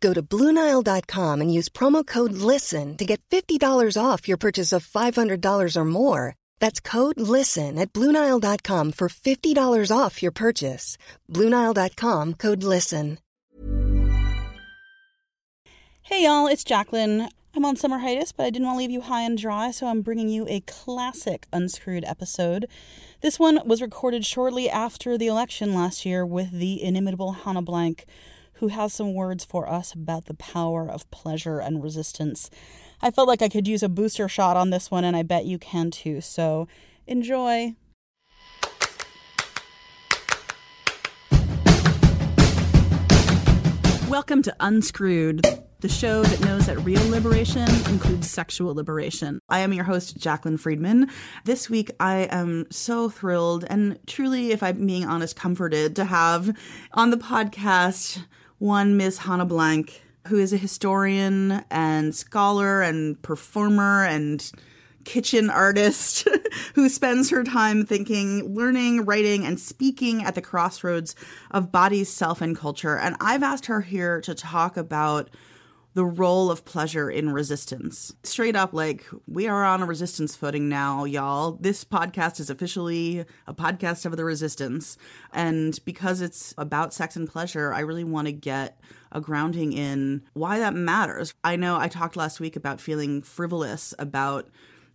Go to Bluenile.com and use promo code LISTEN to get $50 off your purchase of $500 or more. That's code LISTEN at Bluenile.com for $50 off your purchase. Bluenile.com code LISTEN. Hey y'all, it's Jaclyn. I'm on summer hiatus, but I didn't want to leave you high and dry, so I'm bringing you a classic Unscrewed episode. This one was recorded shortly after the election last year with the inimitable Hannah Blank who has some words for us about the power of pleasure and resistance. I felt like I could use a booster shot on this one, and I bet you can too. So enjoy. Welcome to Unscrewed, the show that knows that real liberation includes sexual liberation. I am your host, Jaclyn Friedman. This week, I am so thrilled and truly, if I'm being honest, comforted to have on the podcast one Miss Hannah Blank, who is a historian and scholar and performer and kitchen artist who spends her time thinking, learning, writing, and speaking at the crossroads of bodies, self, and culture. And I've asked her here to talk about the role of pleasure in resistance. Straight up, like, we are on a resistance footing now, y'all. This podcast is officially a podcast of the resistance. And because it's about sex and pleasure, I really want to get a grounding in why that matters. I know I talked last week about feeling frivolous about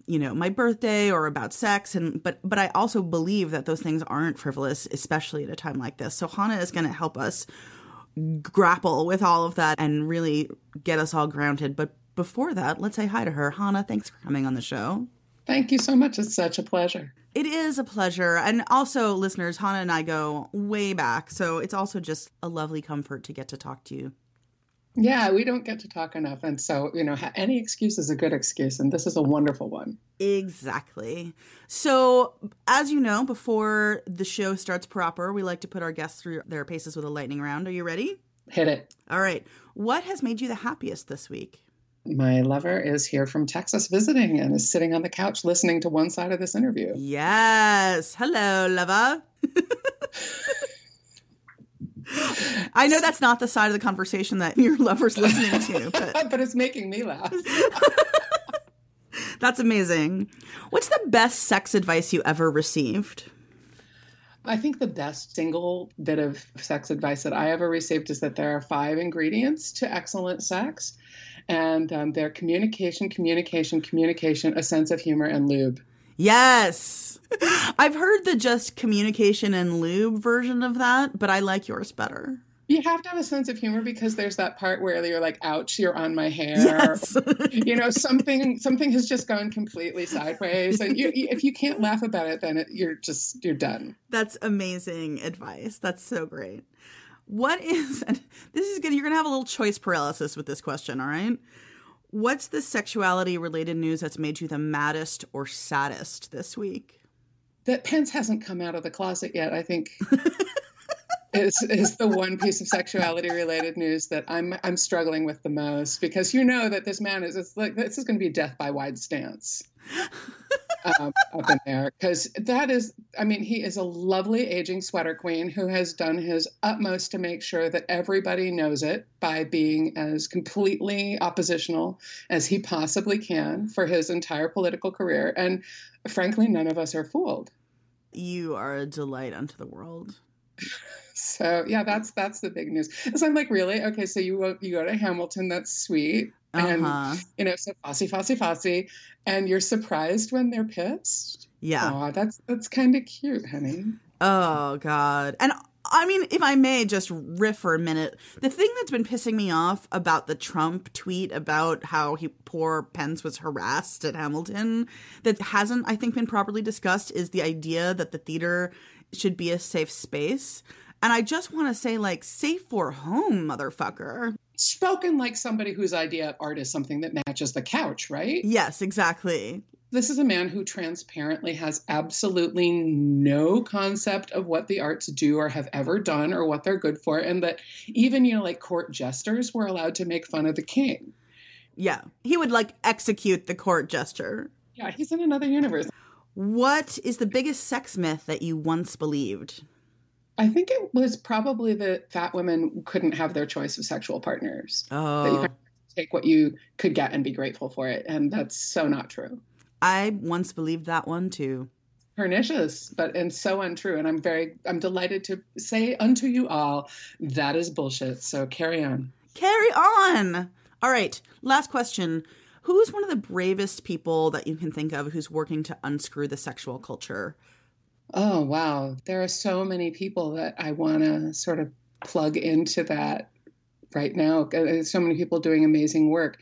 you know my birthday or about sex and but but I also believe that those things aren't frivolous especially at a time like this. So Hannah is going to help us grapple with all of that and really get us all grounded. But before that, let's say hi to her. Hannah, thanks for coming on the show. Thank you so much. It's such a pleasure. It is a pleasure. And also, listeners, Hannah and I go way back. So it's also just a lovely comfort to get to talk to you. Yeah, we don't get to talk enough. And so, you know, any excuse is a good excuse. And this is a wonderful one. Exactly. So, as you know, before the show starts proper, we like to put our guests through their paces with a lightning round. Are you ready? Hit it. All right. What has made you the happiest this week? My lover is here from Texas visiting and is sitting on the couch listening to one side of this interview. Yes. Hello, lover. I know that's not the side of the conversation that your lover's listening to, but, but it's making me laugh. that's amazing. What's the best sex advice you ever received? I think the best single bit of sex advice that I ever received is that there are five ingredients to excellent sex, and um, they're communication, communication, communication, a sense of humor, and lube. Yes. I've heard the just communication and lube version of that, but I like yours better. You have to have a sense of humor because there's that part where you're like, "Ouch, you're on my hair." Yes. you know, something something has just gone completely sideways, and you, if you can't laugh about it, then it, you're just you're done. That's amazing advice. That's so great. What is this is good? You're gonna have a little choice paralysis with this question. All right. What's the sexuality related news that's made you the maddest or saddest this week? That Pence hasn't come out of the closet yet. I think is is the one piece of sexuality related news that I'm I'm struggling with the most because you know that this man is it's like this is going to be death by wide stance um, up in there because that is I mean he is a lovely aging sweater queen who has done his utmost to make sure that everybody knows it by being as completely oppositional as he possibly can for his entire political career and frankly none of us are fooled. You are a delight unto the world. So yeah, that's that's the big news. So I'm like, really? Okay, so you you go to Hamilton? That's sweet. And Uh-huh. you know, so fussy, fussy, fussy, and you're surprised when they're pissed. Yeah. Aw, that's that's kind of cute, honey. Oh God. And I mean, if I may just riff for a minute, the thing that's been pissing me off about the Trump tweet about how he poor Pence was harassed at Hamilton that hasn't, I think, been properly discussed is the idea that the theater should be a safe space. And I just want to say, like, safe for home, motherfucker. Spoken like somebody whose idea of art is something that matches the couch, right? Yes, exactly. This is a man who transparently has absolutely no concept of what the arts do or have ever done or what they're good for. And that even, you know, like court jesters were allowed to make fun of the king. Yeah. He would like execute the court gesture. Yeah, he's in another universe. What is the biggest sex myth that you once believed? I think it was probably that fat women couldn't have their choice of sexual partners. That you Oh, kind of take what you could get and be grateful for it. And that's so not true. I once believed that one too. Pernicious, but and so untrue. And I'm very I'm delighted to say unto you all that is bullshit. So carry on. Carry on. All right. Last question. Who's one of the bravest people that you can think of who's working to unscrew the sexual culture? Oh wow. There are so many people that I wanna sort of plug into that right now. Uh, There's so many people doing amazing work.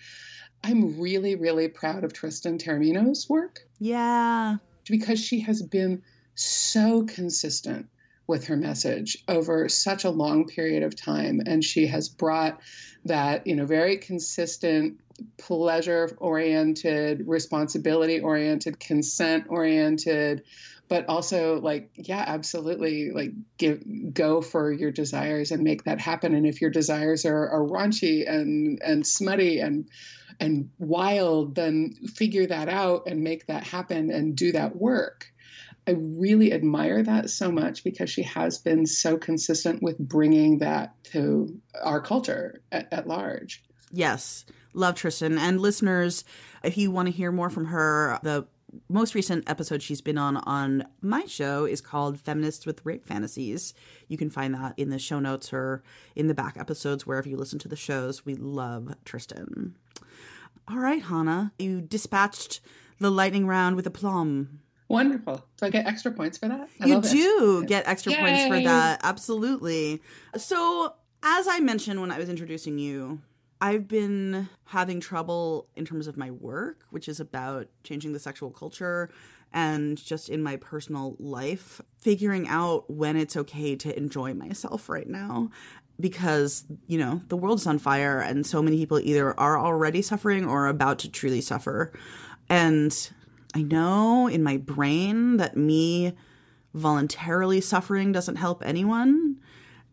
I'm really, really proud of Tristan Taormino's work. Yeah. because she has been so consistent with her message over such a long period of time and she has brought that you know very consistent pleasure oriented responsibility oriented consent oriented but also like yeah absolutely like give go for your desires and make that happen and if your desires are, are raunchy and and smutty and and wild, then figure that out and make that happen and do that work. I really admire that so much because she has been so consistent with bringing that to our culture at, at large. Yes. Love Tristan. And listeners, if you want to hear more from her, the most recent episode she's been on on my show is called Feminists with Rape Fantasies. You can find that in the show notes or in the back episodes wherever you listen to the shows. We love Tristan. All right, Hannah, you dispatched the lightning round with aplomb. Wonderful. Do I get extra points for that? I you love it. do get extra points for that. Absolutely. So, as I mentioned when I was introducing you, I've been having trouble in terms of my work, which is about changing the sexual culture and just in my personal life, figuring out when it's okay to enjoy myself right now. Because, you know, the world's on fire and so many people either are already suffering or are about to truly suffer. And I know in my brain that me voluntarily suffering doesn't help anyone,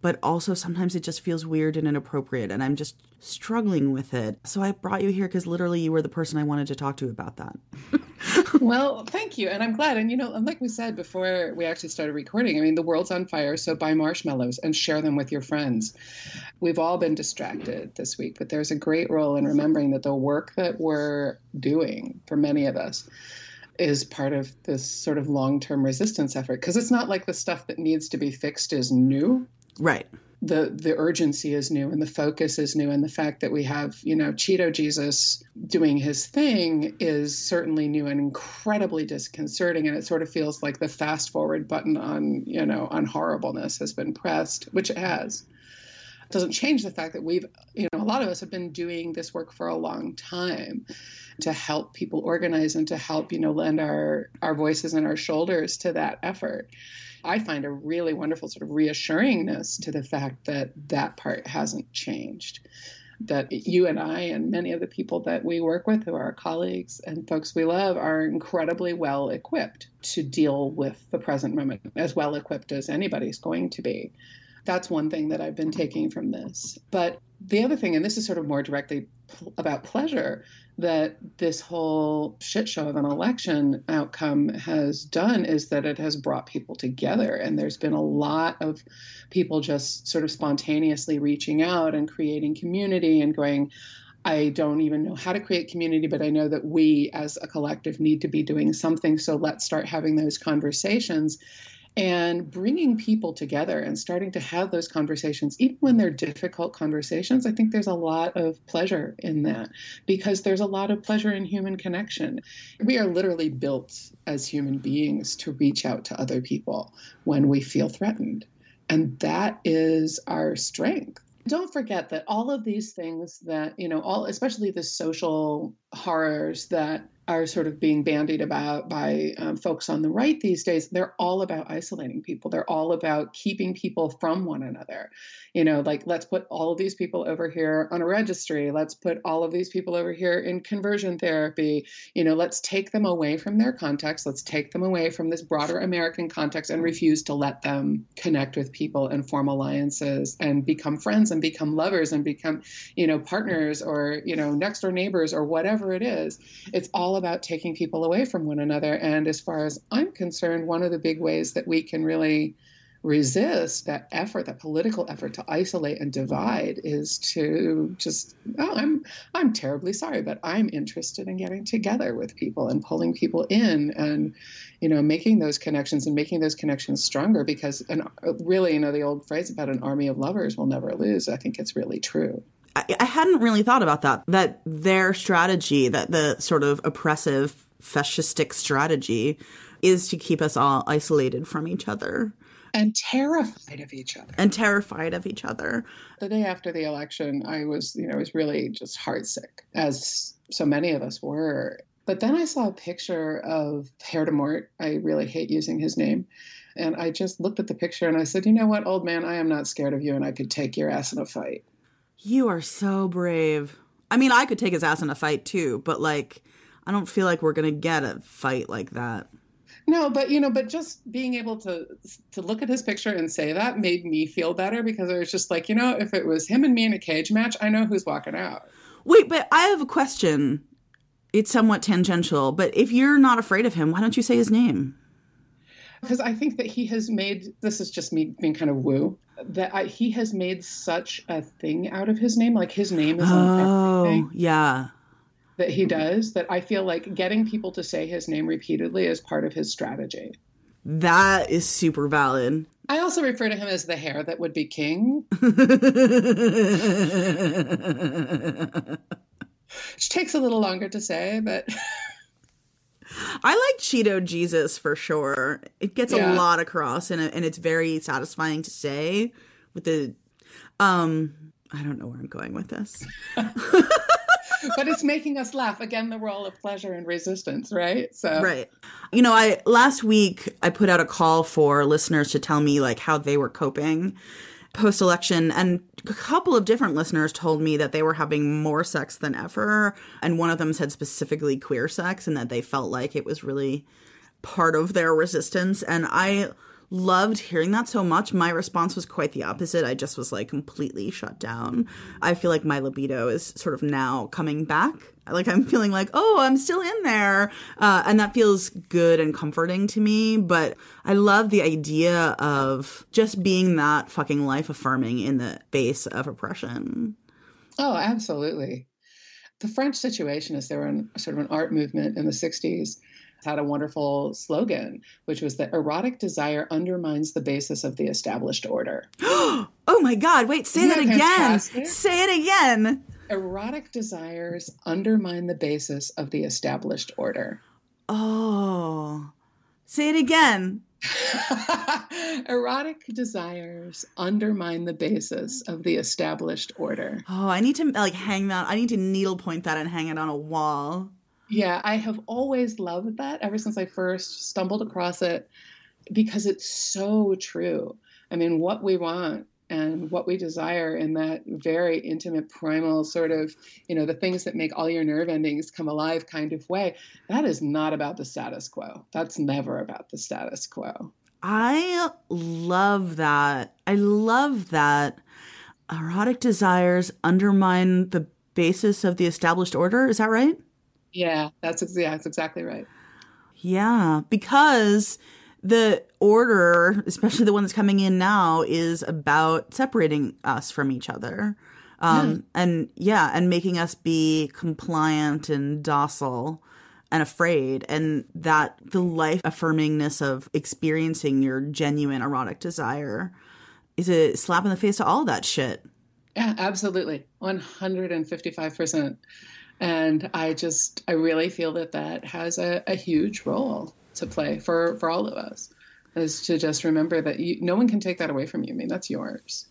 but also sometimes it just feels weird and inappropriate, and I'm just struggling with it. So I brought you here because literally you were the person I wanted to talk to about that. well, thank you. And I'm glad. And, you know, and like we said before we actually started recording, I mean, the world's on fire. So buy marshmallows and share them with your friends. We've all been distracted this week, but there's a great role in remembering that the work that we're doing for many of us is part of this sort of long term resistance effort. Because it's not like the stuff that needs to be fixed is new Right. the the urgency is new and the focus is new. And the fact that we have you know cheeto jesus doing his thing is certainly new and incredibly disconcerting. And it sort of feels like the fast forward button on you know on horribleness has been pressed which it has. It doesn't change the fact that we've you know a lot of us have been doing this work for a long time to help people organize and to help you know lend our our voices and our shoulders to that effort I find a really wonderful sort of reassuringness to the fact that that part hasn't changed. That you and I and many of the people that we work with, who are our colleagues and folks we love, are incredibly well equipped to deal with the present moment, as well equipped as anybody's going to be. That's one thing that I've been taking from this. But the other thing, and this is sort of more directly pl- about pleasure, that this whole shit show of an election outcome has done is that it has brought people together. And there's been a lot of people just sort of spontaneously reaching out and creating community and going, I don't even know how to create community, but I know that we as a collective need to be doing something. So let's start having those conversations. And bringing people together and starting to have those conversations, even when they're difficult conversations, I think there's a lot of pleasure in that because there's a lot of pleasure in human connection. We are literally built as human beings to reach out to other people when we feel threatened. And that is our strength. Don't forget that all of these things that, you know, all especially the social horrors that are sort of being bandied about by um, folks on the right these days they're all about isolating people. They're all about keeping people from one another. You know like let's put all of these people over here on a registry. Let's put all of these people over here in conversion therapy. You know let's take them away from their context. Let's take them away from this broader american context and refuse to let them connect with people and form alliances and become friends and become lovers and become you know partners or you know next door neighbors or whatever it is. It's all about taking people away from one another. And as far as I'm concerned, one of the big ways that we can really resist that effort, that political effort to isolate and divide is to just, oh, I'm I'm terribly sorry, but I'm interested in getting together with people and pulling people in and, you know, making those connections and making those connections stronger because and really, you know, the old phrase about an army of lovers will never lose, I think it's really true. I, I hadn't really thought about that. That their strategy, that the sort of oppressive fascistic strategy, is to keep us all isolated from each other. And terrified of each other. And terrified of each other. The day after the election i was you know I was really just heartsick as so many of us were. But then i saw a picture of Pierre de Mort. I really hate using his name. And i just looked at the picture and i said you know what old man? I am not scared of you and i could take your ass in a fight you are so brave. I mean, I could take his ass in a fight too, but like, I don't feel like we're gonna get a fight like that. No, but you know, but just being able to to look at his picture and say that made me feel better because I was just like, you know, if it was him and me in a cage match, I know who's walking out. Wait, but I have a question. It's somewhat tangential, but if you're not afraid of him, why don't you say his name? Because I think that he has made this is just me being kind of woo that I, he has made such a thing out of his name. Like his name is on oh, everything. Yeah. That he does. That I feel like getting people to say his name repeatedly is part of his strategy. That is super valid. I also refer to him as the hair that would be king. Which takes a little longer to say, but I like Cheeto Jesus for sure. It gets yeah. a lot across and and it's very satisfying to say with the um I don't know where I'm going with this. but it's making us laugh again the role of pleasure and resistance right so right you know i last week i put out a call for listeners to tell me like how they were coping post election, and a couple of different listeners told me that they were having more sex than ever. And one of them said specifically queer sex, and that they felt like it was really part of their resistance. And I loved hearing that so much. My response was quite the opposite. I just was like completely shut down. I feel like my libido is sort of now coming back. Like I'm feeling like, oh, I'm still in there. Uh, and that feels good and comforting to me. But I love the idea of just being that fucking life affirming in the face of oppression. Oh, absolutely. The French Situationists there were in sort of an art movement in the 60s had a wonderful slogan, which was that erotic desire undermines the basis of the established order. oh my God, wait, say Isn't that, that again. Say it again. Erotic desires undermine the basis of the established order. Oh, say it again. Erotic desires undermine the basis of the established order. Oh, I need to like hang that. I need to needle point that and hang it on a wall. Yeah, I have always loved that ever since I first stumbled across it because it's so true. I mean, what we want and what we desire in that very intimate, primal sort of, you know, the things that make all your nerve endings come alive kind of way, that is not about the status quo. That's never about the status quo. I love that. I love that erotic desires undermine the basis of the established order. Is that right? Yeah, that's yeah, that's exactly right. Yeah, because the order, especially the one that's coming in now, is about separating us from each other. Um, yeah. and yeah, and making us be compliant and docile and afraid. And that the life affirmingness of experiencing your genuine erotic desire is a slap in the face to all that shit. Yeah absolutely. 155% and i just i really feel that that has a, a huge role to play for for all of us is to just remember that you, no one can take that away from you i mean that's yours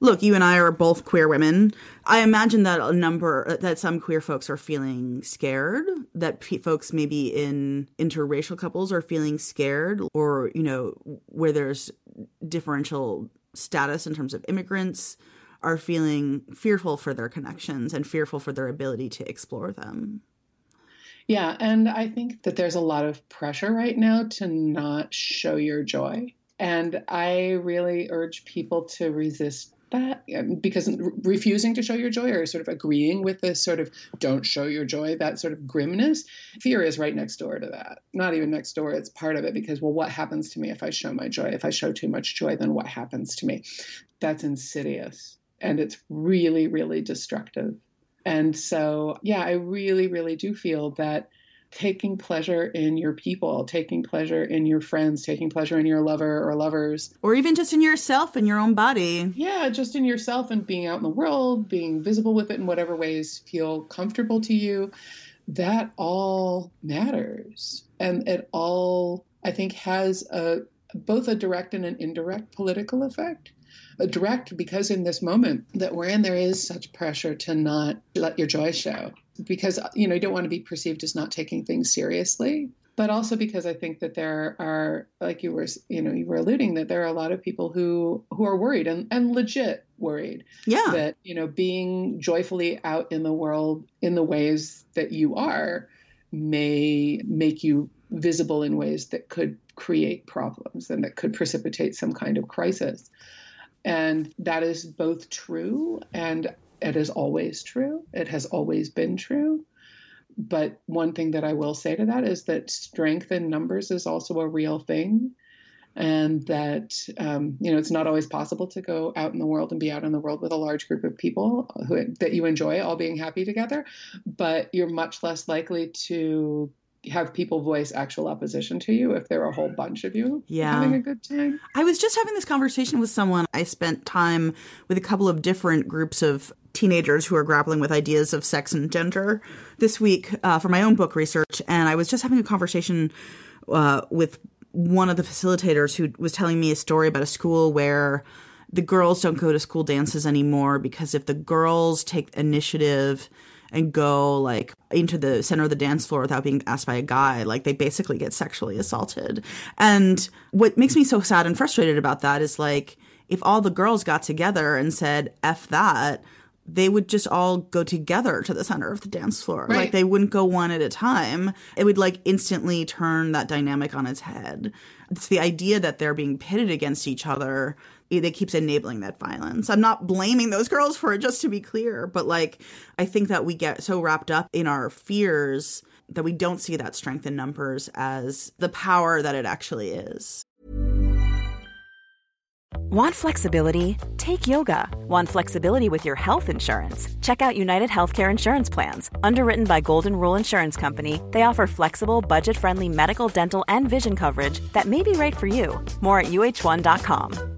look, you and I are both queer women. I imagine that a number that some queer folks are feeling scared, that p- folks maybe in interracial couples are feeling scared or, you know, where there's differential status in terms of immigrants are feeling fearful for their connections and fearful for their ability to explore them. Yeah, and I think that there's a lot of pressure right now to not show your joy. And I really urge people to resist that um, because refusing to show your joy or sort of agreeing with this sort of don't show your joy that sort of grimness fear is right next door to that. Not even next door it's part of it because well what happens to me if i show my joy? If i show too much joy then what happens to me? That's insidious and it's really really destructive and so yeah i really really do feel that taking pleasure in your people, taking pleasure in your friends, taking pleasure in your lover or lovers. Or even just in yourself and your own body. Yeah, just in yourself and being out in the world, being visible with it in whatever ways feel comfortable to you. That all matters. And it all, I think, has a both a direct and an indirect political effect direct because in this moment that we're in there is such pressure to not let your joy show. Because you know you don't want to be perceived as not taking things seriously. But also because i think that there are like you were you know you were alluding that there are a lot of people who who are worried and and legit worried yeah. that you know being joyfully out in the world in the ways that you are may make you visible in ways that could create problems and that could precipitate some kind of crisis and that is both true and it is always true. It has always been true. But one thing that I will say to that is that strength in numbers is also a real thing. And that, um, you know, it's not always possible to go out in the world and be out in the world with a large group of people who, that you enjoy all being happy together. But you're much less likely to have people voice actual opposition to you if there are a whole bunch of you yeah. having a good time. I was just having this conversation with someone. I spent time with a couple of different groups of teenagers who are grappling with ideas of sex and gender this week uh, for my own book research. And I was just having a conversation uh, with one of the facilitators who was telling me a story about a school where the girls don't go to school dances anymore because if the girls take initiative and go like into the center of the dance floor without being asked by a guy like they basically get sexually assaulted and what makes me so sad and frustrated about that is like if all the girls got together and said f that they would just all go together to the center of the dance floor. Right. Like they wouldn't go one at a time. It would like instantly turn that dynamic on its head. It's the idea that they're being pitted against each other that keeps enabling that violence. I'm not blaming those girls for it, just to be clear, but like I think that we get so wrapped up in our fears that we don't see that strength in numbers as the power that it actually is. Want flexibility? Take yoga. Want flexibility with your health insurance? Check out United Healthcare Insurance Plans. Underwritten by Golden Rule Insurance Company, they offer flexible, budget friendly medical, dental, and vision coverage that may be right for you. More at uh1.com.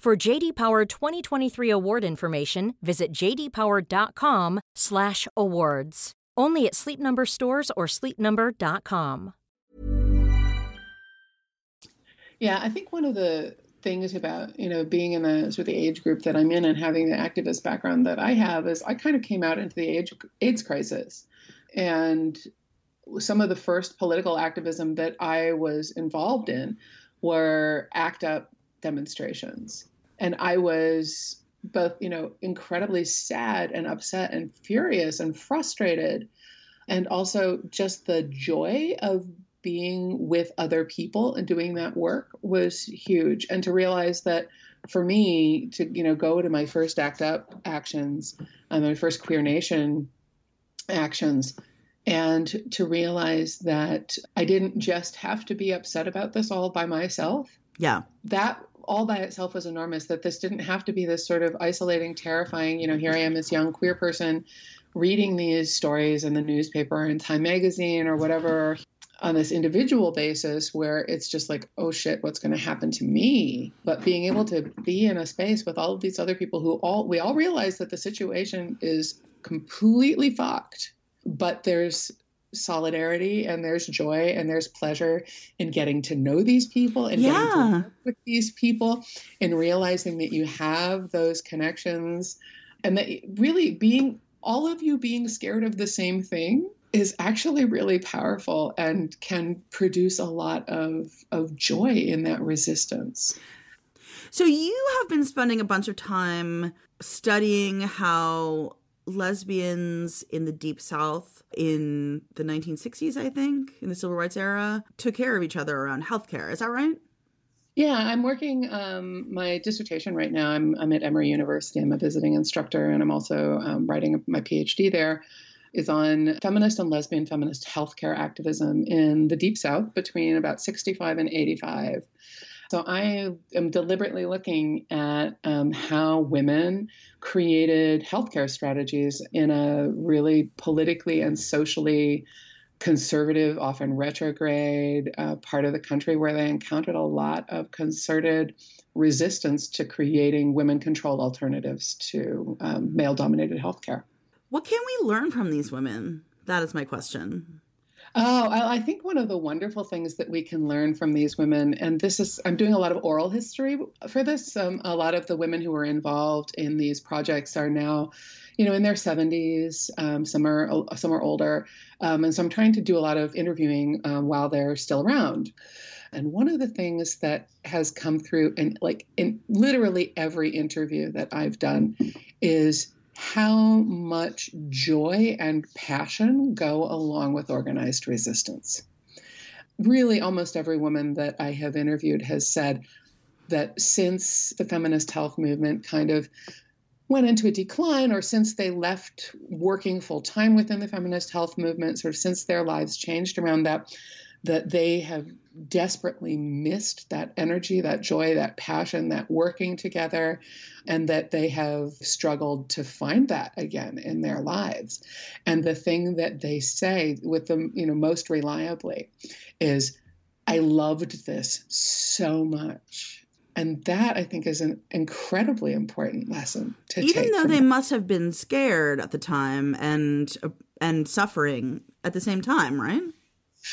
For JD Power 2023 award information, visit jdpower.com/awards. Only at Sleep Number stores or sleepnumber.com. Yeah, I think one of the things about you know being in the sort of the age group that I'm in and having the activist background that I have is I kind of came out into the age AIDS crisis, and some of the first political activism that I was involved in were ACT UP demonstrations and I was both, you know, incredibly sad and upset and furious and frustrated. And also just the joy of being with other people and doing that work was huge. And to realize that for me to, you know, go to my first ACT UP actions, and my first Queer Nation actions, and to realize that I didn't just have to be upset about this all by myself. Yeah. That all by itself was enormous that this didn't have to be this sort of isolating, terrifying, you know, here I am, this young queer person reading these stories in the newspaper and Time Magazine or whatever on this individual basis where it's just like, oh shit, what's going to happen to me? But being able to be in a space with all of these other people who all, we all realize that the situation is completely fucked, but there's solidarity and there's joy and there's pleasure in getting to know these people and yeah. getting to work with these people and realizing that you have those connections and that really being all of you being scared of the same thing is actually really powerful and can produce a lot of, of joy in that resistance. So, you have been spending a bunch of time studying how lesbians in the deep south in the 1960s, I think, in the civil rights era, took care of each other around healthcare. Is that right? Yeah, I'm working um, my dissertation right now. I'm, I'm at Emory University. I'm a visiting instructor, and I'm also um, writing my PhD there. Is on feminist and lesbian feminist healthcare activism in the Deep South between about 65 and 85. So I am deliberately looking at um, how women created healthcare strategies in a really politically and socially conservative, often retrograde uh, part of the country where they encountered a lot of concerted resistance to creating women controlled alternatives to um, male dominated healthcare. What can we learn from these women? That is my question. Oh, I think one of the wonderful things that we can learn from these women, and this is, I'm doing a lot of oral history for this. Um, a lot of the women who were involved in these projects are now, you know, in their 70s. Um, some are some are older, um, and so I'm trying to do a lot of interviewing um, while they're still around. And one of the things that has come through, in like in literally every interview that I've done, is how much joy and passion go along with organized resistance. Really, almost every woman that I have interviewed has said that since the feminist health movement kind of went into a decline, or since they left working full time within the feminist health movement, sort of since their lives changed around that, that they have desperately missed that energy, that joy, that passion, that working together, and that they have struggled to find that again in their lives. And the thing that they say with them, you know, most reliably is, I loved this so much. And that I think is an incredibly important lesson to Even though they them. must have been scared at the time and uh, and suffering at the same time, right?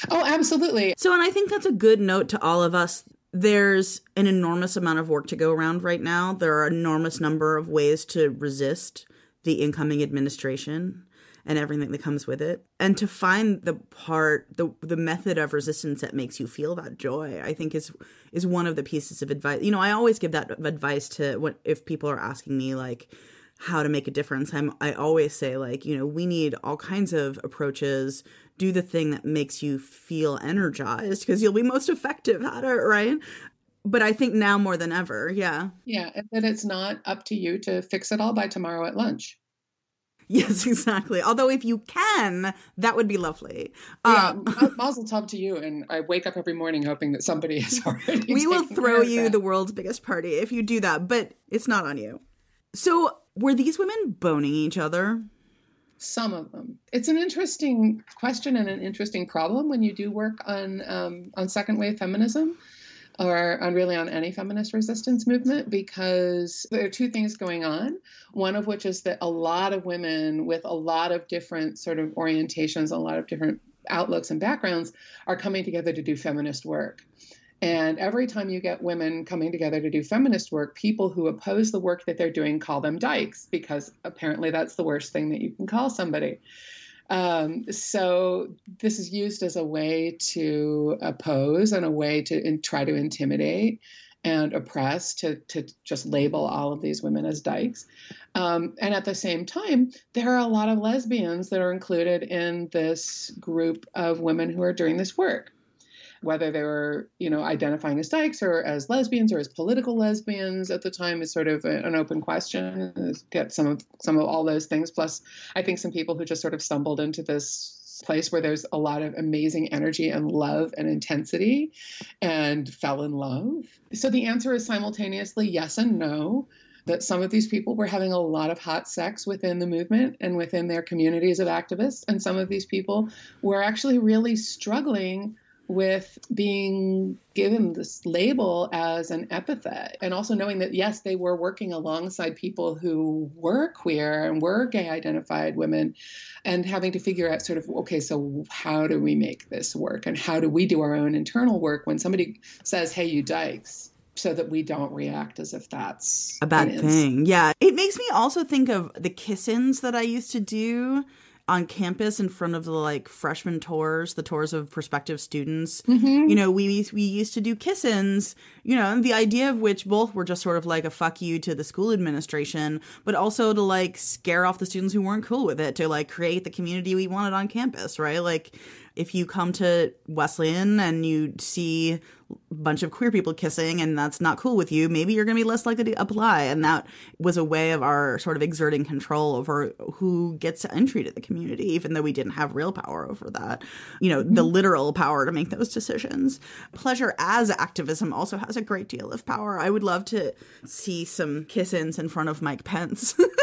Oh, absolutely. So, and I think that's a good note to all of us. There's an enormous amount of work to go around right now. There are enormous number of ways to resist the incoming administration and everything that comes with it. And to find the part the the method of resistance that makes you feel that joy, I think is is one of the pieces of advice. You know, I always give that advice to what if people are asking me like how to make a difference. I'm I always say like, you know, we need all kinds of approaches. Do the thing that makes you feel energized because you'll be most effective at it, right? But I think now more than ever, yeah. Yeah, and that it's not up to you to fix it all by tomorrow at lunch. Yes, exactly. Although if you can, that would be lovely. Yeah, um, Mazel tov to you. And I wake up every morning hoping that somebody is already. we will throw you the world's biggest party if you do that, but it's not on you. So, were these women boning each other? Some of them. It's an interesting question and an interesting problem when you do work on um, on second wave feminism or on really on any feminist resistance movement because there are two things going on. One of which is that a lot of women with a lot of different sort of orientations, a lot of different outlooks and backgrounds are coming together to do feminist work. And every time you get women coming together to do feminist work, people who oppose the work that they're doing call them dykes because apparently that's the worst thing that you can call somebody. Um, so this is used as a way to oppose and a way to in, try to intimidate and oppress to, to just label all of these women as dykes. Um, and at the same time, there are a lot of lesbians that are included in this group of women who are doing this work. Whether they were, you know, identifying as dykes or as lesbians or as political lesbians at the time is sort of a, an open question. Get some of some of all those things. Plus, I think some people who just sort of stumbled into this place where there's a lot of amazing energy and love and intensity and fell in love. So the answer is simultaneously yes and no that some of these people were having a lot of hot sex within the movement and within their communities of activists. And some of these people were actually really struggling with being given this label as an epithet and also knowing that yes they were working alongside people who were queer and were gay identified women and having to figure out sort of okay so how do we make this work and how do we do our own internal work when somebody says hey you dykes so that we don't react as if that's a bad thing. Yeah. It makes me also think of the kiss-ins that I used to do on campus in front of the like freshman tours, the tours of prospective students. Mm-hmm. You know, we we used to do kiss-ins, you know, and the idea of which both were just sort of like a fuck you to the school administration, but also to like scare off the students who weren't cool with it, to like create the community we wanted on campus, right? Like if you come to Wesleyan and you see bunch of queer people kissing and that's not cool with you, maybe you're going to be less likely to apply. And that was a way of our sort of exerting control over who gets entry to the community, even though we didn't have real power over that. You know, mm-hmm. the literal power to make those decisions. Pleasure as activism also has a great deal of power. I would love to see some kiss ins in front of Mike Pence.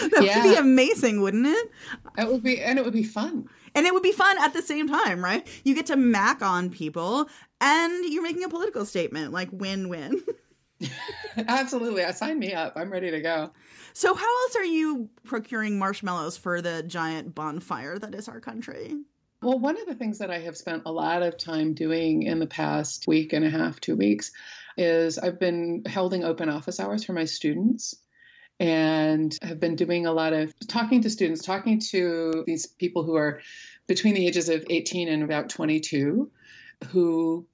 that yeah. would be amazing, wouldn't it? It would be, and it would be fun and it would be fun at the same time, right? You get to mac on people and you're making a political statement, like win win. Absolutely. I Sign me up. I'm ready to go. So, how else are you procuring marshmallows for the giant bonfire that is our country? Well, one of the things that I have spent a lot of time doing in the past week and a half, two weeks, is I've been holding open office hours for my students and have been doing a lot of talking to students, talking to these people who are between the ages of 18 and about 22, who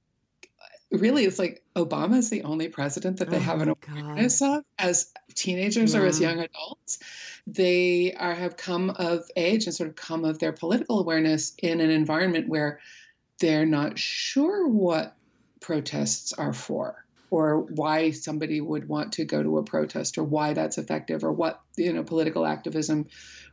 really it's like Obama is the only president that they oh have an awareness God. of as teenagers yeah. or as young adults. They are have come of age and sort of come of their political awareness in an environment where they're not sure what protests are for or why somebody would want to go to a protest or why that's effective or what you know political activism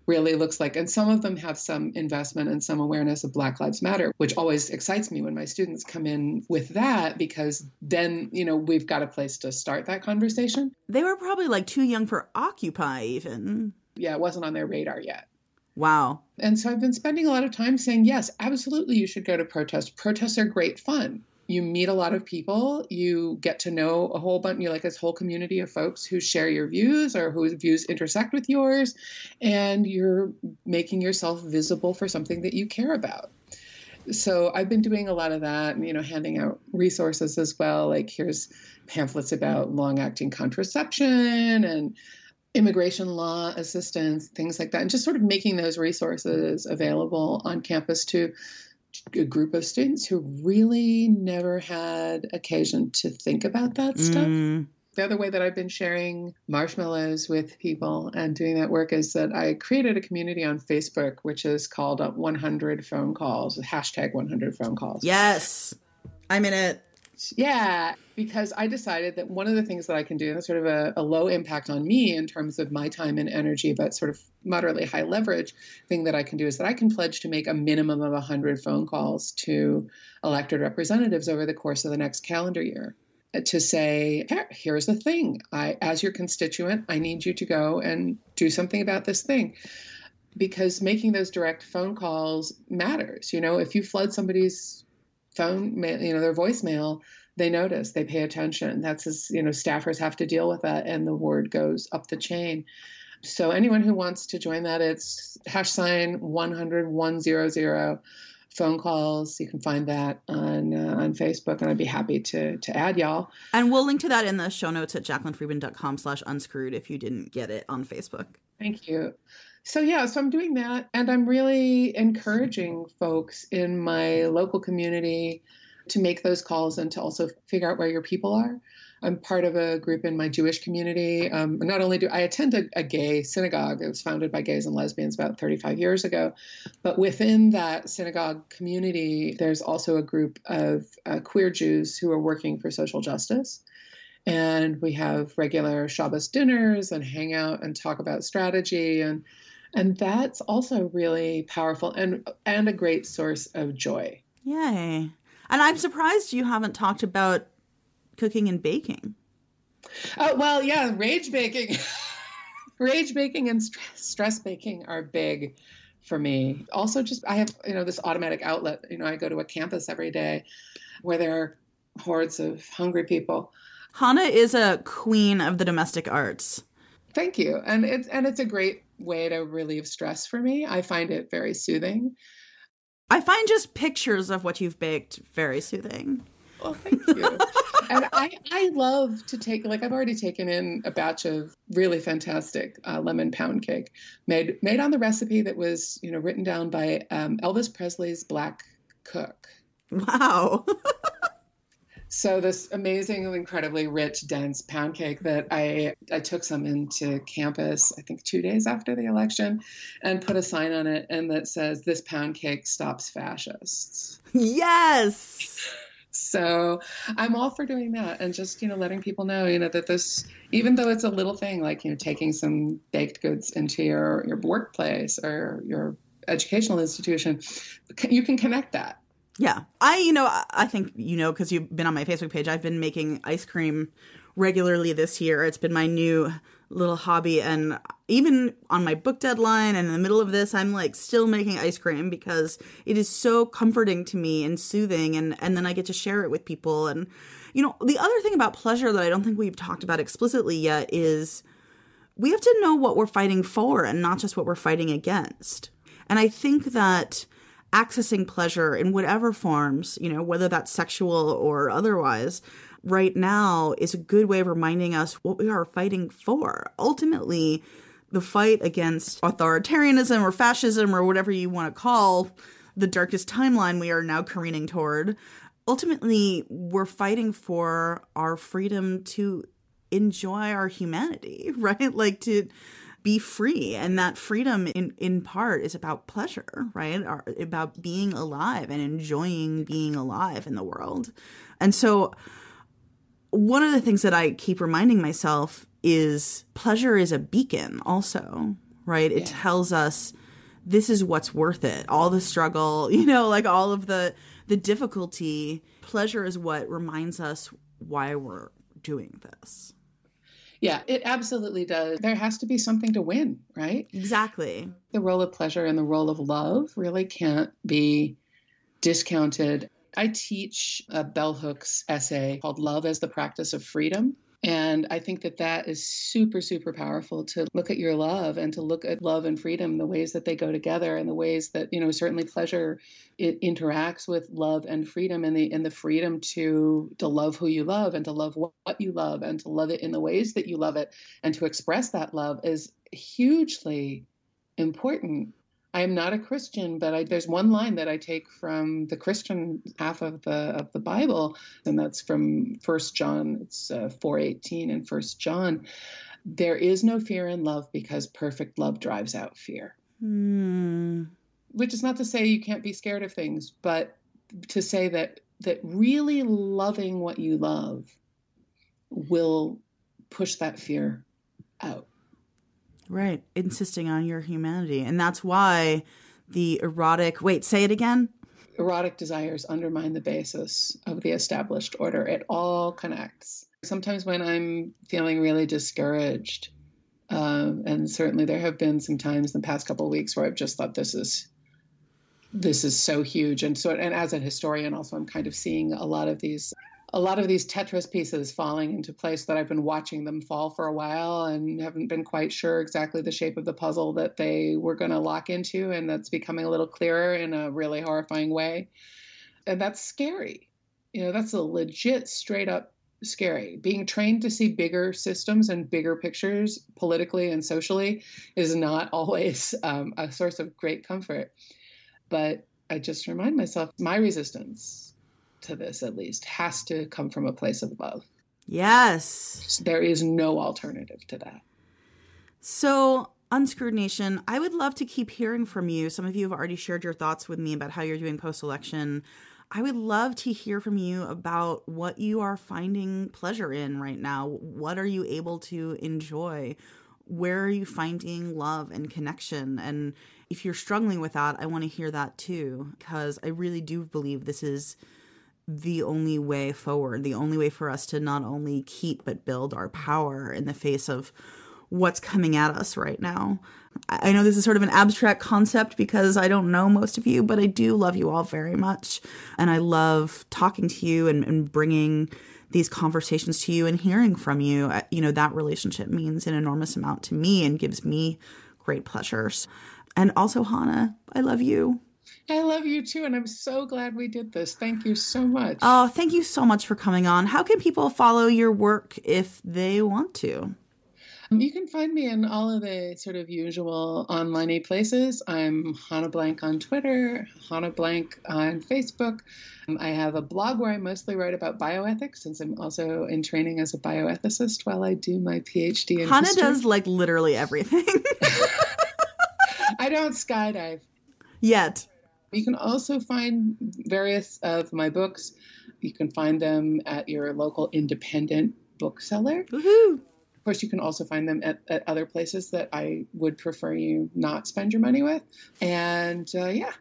really looks like. And some of them have some investment and some awareness of black lives matter which always excites me when my students come in with that because then you know we've got a place to start that conversation. They were probably like too young for occupy even. Yeah it wasn't on their radar yet. Wow. And so I've been spending a lot of time saying, yes, absolutely, you should go to protests. Protests are great fun you meet a lot of people you get to know a whole bunch you like this whole community of folks who share your views or whose views intersect with yours and you're making yourself visible for something that you care about. So i've been doing a lot of that and you know handing out resources as well like here's pamphlets about mm-hmm. long acting contraception and immigration law assistance things like that and just sort of making those resources available on campus to group of students who really never had occasion to think about that mm. stuff. The other way that I've been sharing marshmallows with people and doing that work is that I created a community on Facebook, which is called 100 phone calls, hashtag 100 phone calls. Yes, I'm in it. Yeah, because I decided that one of the things that I can do, and sort of a, a, low impact on me in terms of my time and energy, but sort of moderately high leverage thing that I can do is that I can pledge to make a minimum of 100 phone calls to elected representatives over the course of the next calendar year uh, to say, here's the thing. I, as your constituent, I need you to go and do something about this thing because making those direct phone calls matters. You know, if you flood somebody's phone, mail, you know, their voicemail, they notice, they pay attention. That's as, you know, staffers have to deal with that and the word goes up the chain. So anyone who wants to join that, it's hash sign 100 100 phone calls. You can find that on uh, on Facebook, and I'd be happy to to add y'all. And we'll link to that in the show notes at jaclynfriedman.com slash unscrewed if you didn't get it on Facebook. Thank you. So yeah, so I'm doing that, and I'm really encouraging folks in my local community to make those calls and to also figure out where your people are. I'm part of a group in my Jewish community. Um, not only do I attend a, a, gay synagogue, it was founded by gays and lesbians about 35 years ago, but within that synagogue community, there's also a group of uh, queer Jews who are working for social justice. And we have regular Shabbos dinners and hang out and talk about strategy and and that's also really powerful and and a great source of joy. Yay. And I'm surprised you haven't talked about cooking and baking. Oh, well, yeah, rage baking. rage baking and stress, stress baking are big for me. Also, just I have, you know, this automatic outlet. You know, I go to a campus every day where there are hordes of hungry people. Hannah is a queen of the domestic arts. Thank you. And it's and it's a great way to relieve stress for me. I find it very soothing. I find just pictures of what you've baked very soothing. Well, thank you. and I, I love to take like I've already taken in a batch of really fantastic uh, lemon pound cake made made on the recipe that was you know written down by um, Elvis Presley's black cook. Wow. so this amazing, incredibly rich, dense pound cake that I I took some into campus I think two days after the election, and put a sign on it and that says this pound cake stops fascists. Yes. So I'm all for doing that and just, you know, letting people know, you know, that this, even though it's a little thing like, you know, taking some baked goods into your, your workplace or your educational institution, you can connect that. Yeah. I, you know, I think, you know, because you've been on my Facebook page, I've been making ice cream regularly this year. It's been my new little hobby. And even on my book deadline and in the middle of this, I'm like still making ice cream because it is so comforting to me and soothing. And, and then I get to share it with people. And, you know, the other thing about pleasure that I don't think we've talked about explicitly yet is we have to know what we're fighting for and not just what we're fighting against. And I think that accessing pleasure in whatever forms, you know, whether that's sexual or otherwise, right now is a good way of reminding us what we are fighting for. Ultimately, the fight against authoritarianism or fascism or whatever you want to call the darkest timeline we are now careening toward, ultimately, we're fighting for our freedom to enjoy our humanity, right? Like to be free. And that freedom, in, in part, is about pleasure, right? Or about being alive and enjoying being alive in the world. And so, one of the things that I keep reminding myself is pleasure is a beacon, also, right? It tells us this is what's worth it. All the struggle, you know, like all of the the difficulty. Pleasure is what reminds us why we're doing this. Yeah, it absolutely does. There has to be something to win, right? Exactly. The role of pleasure and the role of love really can't be discounted I teach a bell hooks essay called Love as the Practice of Freedom. And I think that that is super, super powerful to look at your love and to look at love and freedom, the ways that they go together and the ways that, you know, certainly pleasure it interacts with love and freedom and the and the freedom to to love who you love and to love what you love and to love it in the ways that you love it. And to express that love is hugely important I am not a Christian, but I, there's one line that I take from the Christian half of the of the Bible, and that's from First John. It's uh, four eighteen in First John. There is no fear in love because perfect love drives out fear. Mm. Which is not to say you can't be scared of things, but to say that that really loving what you love will push that fear out. Right. Insisting on your humanity. And that's why the erotic. Wait, say it again. Erotic desires undermine the basis of the established order. It all connects. Sometimes when I'm feeling really discouraged, um, and certainly there have been some times in the past couple of weeks where I've just thought this is this is so huge and so and as a historian also i'm kind of seeing a lot of these a lot of these Tetris pieces falling into place that I've been watching them fall for a while and haven't been quite sure exactly the shape of the puzzle that they were going to lock into. And that's becoming a little clearer in a really horrifying way. And that's scary. You know, that's a legit, straight up scary. Being trained to see bigger systems and bigger pictures politically and socially is not always um, a source of great comfort. But I just remind myself my resistance to this at least has to come from a place of love. Yes. There is no alternative to that. So, Unscrewed Nation, I would love to keep hearing from you. Some of you have already shared your thoughts with me about how you're doing post election. I would love to hear from you about what you are finding pleasure in right now. What are you able to enjoy? Where are you finding love and connection? And if you're struggling with that, I want to hear that too, because I really do believe this is the only way forward, the only way for us to not only keep but build our power in the face of what's coming at us right now. I know this is sort of an abstract concept because I don't know most of you, but I do love you all very much. And I love talking to you and, and bringing these conversations to you and hearing from you. You know, that relationship means an enormous amount to me and gives me great pleasures. And also, Hanne, I love you. I love you too, and I'm so glad we did this. Thank you so much. Oh, thank you so much for coming on. How can people follow your work if they want to? You can find me in all of the sort of usual online places. I'm Hanne Blank on Twitter, Hanne Blank on Facebook. Um, I have a blog where I mostly write about bioethics, since I'm also in training as a bioethicist while I do my PhD in Hannah history. does like literally everything. I don't skydive yet. You can also find various of my books. You can find them at your local independent bookseller. Woohoo! Of course, you can also find them at, at other places that I would prefer you not spend your money with. And uh, yeah.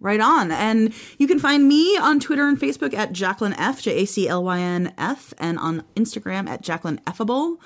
Right on. And you can find me on Twitter and Facebook at Jaclyn F, J A C L Y N F, and on Instagram at Jaclyn Effable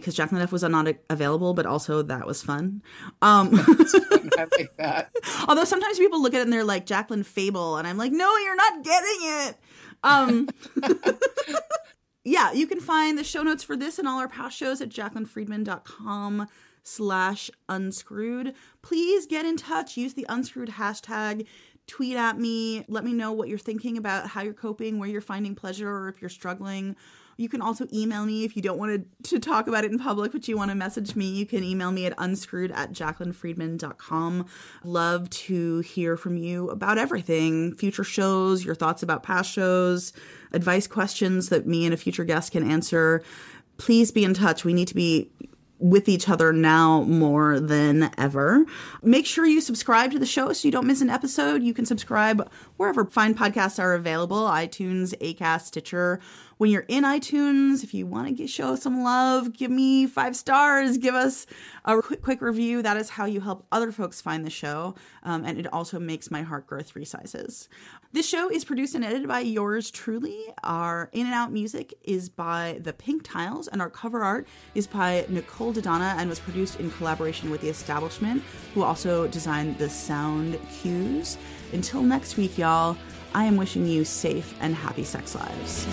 because Jaclyn F was not available, but also that was fun. Um, like that. Although sometimes people look at it and they're like Jacqueline Fable, and I'm like, no, you're not getting it. Um, yeah, you can find the show notes for this and all our past shows at jaclynfriedman.com slash unscrewed. Please get in touch. Use the unscrewed hashtag. Tweet at me. Let me know what you're thinking about, how you're coping, where you're finding pleasure, or if you're struggling. You can also email me if you don't want to, to talk about it in public, but you want to message me. You can email me at unscrewed at jaclynfriedman.com. Love to hear from you about everything future shows, your thoughts about past shows, advice questions that me and a future guest can answer. Please be in touch. We need to be with each other now more than ever. Make sure you subscribe to the show so you don't miss an episode. You can subscribe wherever fine podcasts are available iTunes, Acast, Stitcher. When you're in iTunes, if you want to show some love, give me five stars, give us a quick, quick review. That is how you help other folks find the show. Um, and it also makes my heart grow three sizes. This show is produced and edited by yours truly. Our in and out music is by The Pink Tiles, and our cover art is by Nicole Dodonna and was produced in collaboration with The Establishment, who also designed the sound cues. Until next week, y'all, I am wishing you safe and happy sex lives.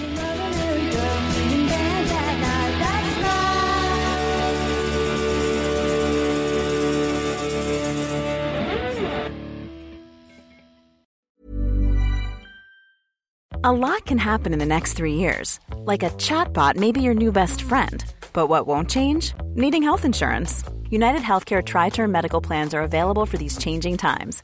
A lot can happen in the next three years. Like a chatbot may be your new best friend. But what won't change? Needing health insurance. United Healthcare Tri Term Medical Plans are available for these changing times.